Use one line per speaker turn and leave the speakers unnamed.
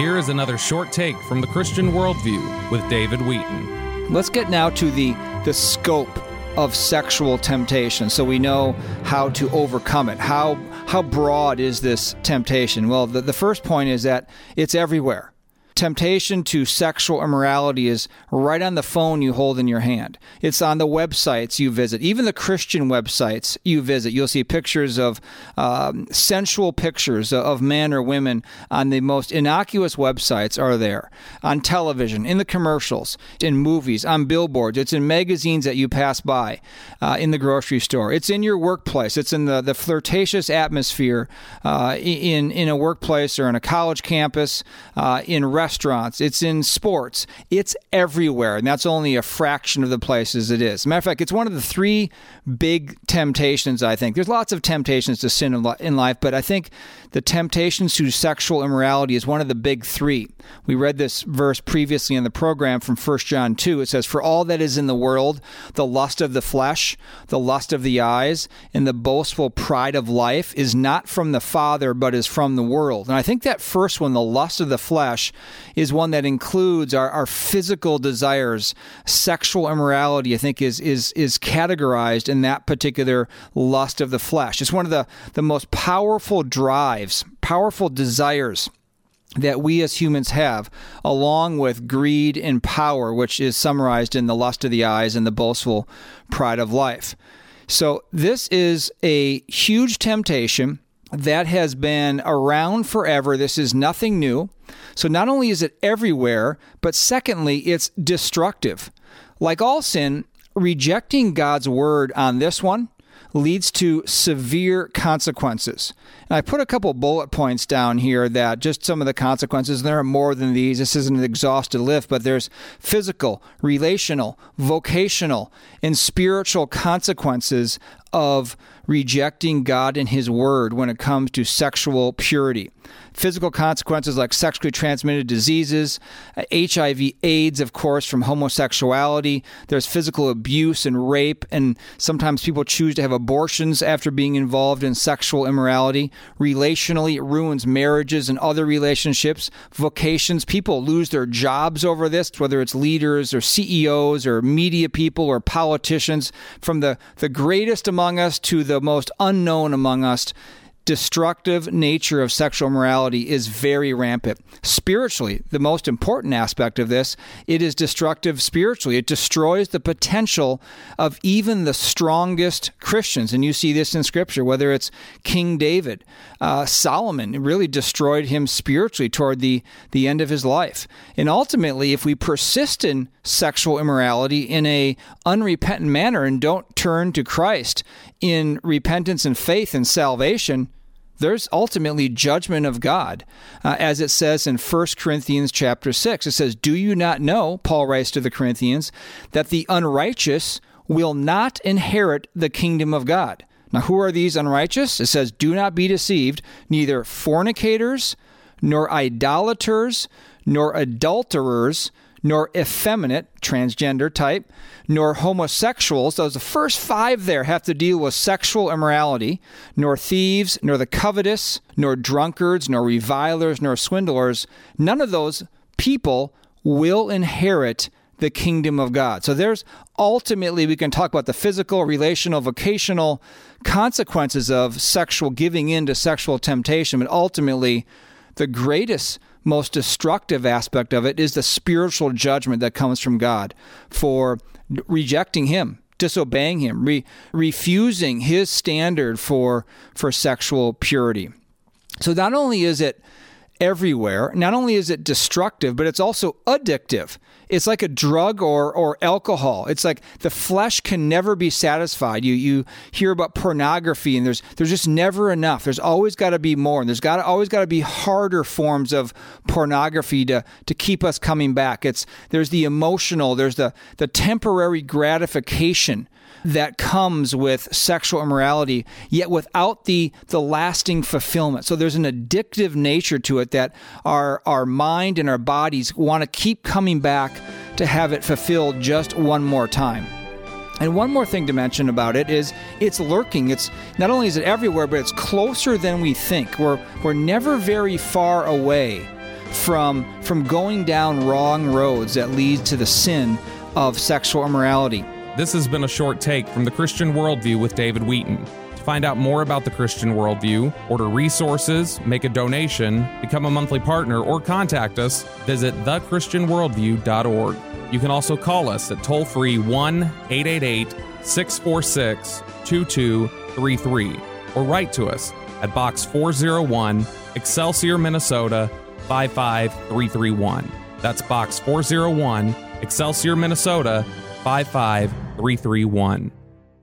Here is another short take from the Christian worldview with David Wheaton.
Let's get now to the the scope of sexual temptation so we know how to overcome it. How how broad is this temptation? Well, the, the first point is that it's everywhere temptation to sexual immorality is right on the phone you hold in your hand. It's on the websites you visit, even the Christian websites you visit. You'll see pictures of um, sensual pictures of men or women on the most innocuous websites are there. On television, in the commercials, in movies, on billboards. It's in magazines that you pass by, uh, in the grocery store. It's in your workplace. It's in the, the flirtatious atmosphere uh, in in a workplace or in a college campus, uh, in restaurants restaurants, it's in sports, it's everywhere. And that's only a fraction of the places it is. Matter of fact, it's one of the three big temptations, I think. There's lots of temptations to sin in life, but I think the temptations to sexual immorality is one of the big three. We read this verse previously in the program from 1 John 2. It says, For all that is in the world, the lust of the flesh, the lust of the eyes, and the boastful pride of life is not from the Father, but is from the world. And I think that first one, the lust of the flesh, is one that includes our, our physical desires. Sexual immorality, I think, is, is, is categorized in that particular lust of the flesh. It's one of the, the most powerful drives, powerful desires that we as humans have, along with greed and power, which is summarized in the lust of the eyes and the boastful pride of life. So, this is a huge temptation that has been around forever. This is nothing new. So not only is it everywhere, but secondly, it's destructive. Like all sin, rejecting God's word on this one leads to severe consequences. And I put a couple bullet points down here that just some of the consequences, and there are more than these. This isn't an exhaustive list, but there's physical, relational, vocational, and spiritual consequences of rejecting God and His Word when it comes to sexual purity. Physical consequences like sexually transmitted diseases, HIV, AIDS, of course, from homosexuality. There's physical abuse and rape, and sometimes people choose to have abortions after being involved in sexual immorality. Relationally, it ruins marriages and other relationships. Vocations, people lose their jobs over this, whether it's leaders or CEOs or media people or politicians, from the, the greatest among us to the most unknown among us destructive nature of sexual morality is very rampant. Spiritually, the most important aspect of this, it is destructive spiritually. It destroys the potential of even the strongest Christians. And you see this in Scripture, whether it's King David, uh, Solomon, really destroyed him spiritually toward the, the end of his life. And ultimately, if we persist in sexual immorality in a unrepentant manner and don't turn to Christ in repentance and faith and salvation, there's ultimately judgment of God. Uh, as it says in 1 Corinthians chapter 6, it says, Do you not know, Paul writes to the Corinthians, that the unrighteous will not inherit the kingdom of God? Now, who are these unrighteous? It says, Do not be deceived, neither fornicators, nor idolaters, nor adulterers, nor effeminate, transgender type, nor homosexuals. Those the first five there have to deal with sexual immorality, nor thieves, nor the covetous, nor drunkards, nor revilers, nor swindlers. None of those people will inherit the kingdom of God. So there's ultimately, we can talk about the physical, relational, vocational consequences of sexual giving in to sexual temptation, but ultimately, the greatest most destructive aspect of it is the spiritual judgment that comes from God for rejecting Him, disobeying Him, re- refusing His standard for for sexual purity. So not only is it everywhere. Not only is it destructive, but it's also addictive. It's like a drug or or alcohol. It's like the flesh can never be satisfied. You you hear about pornography and there's there's just never enough. There's always got to be more. And there's got always got to be harder forms of pornography to to keep us coming back. It's there's the emotional, there's the the temporary gratification that comes with sexual immorality, yet without the the lasting fulfillment. So there's an addictive nature to that our our mind and our bodies want to keep coming back to have it fulfilled just one more time. And one more thing to mention about it is it's lurking. It's not only is it everywhere, but it's closer than we think. We're we're never very far away from from going down wrong roads that lead to the sin of sexual immorality.
This has been a short take from the Christian Worldview with David Wheaton. To find out more about the Christian Worldview, order resources, make a donation, become a monthly partner, or contact us, visit thechristianworldview.org. You can also call us at toll free 1 888 646 2233 or write to us at Box 401, Excelsior, Minnesota 55331. That's Box 401, Excelsior, Minnesota 55331.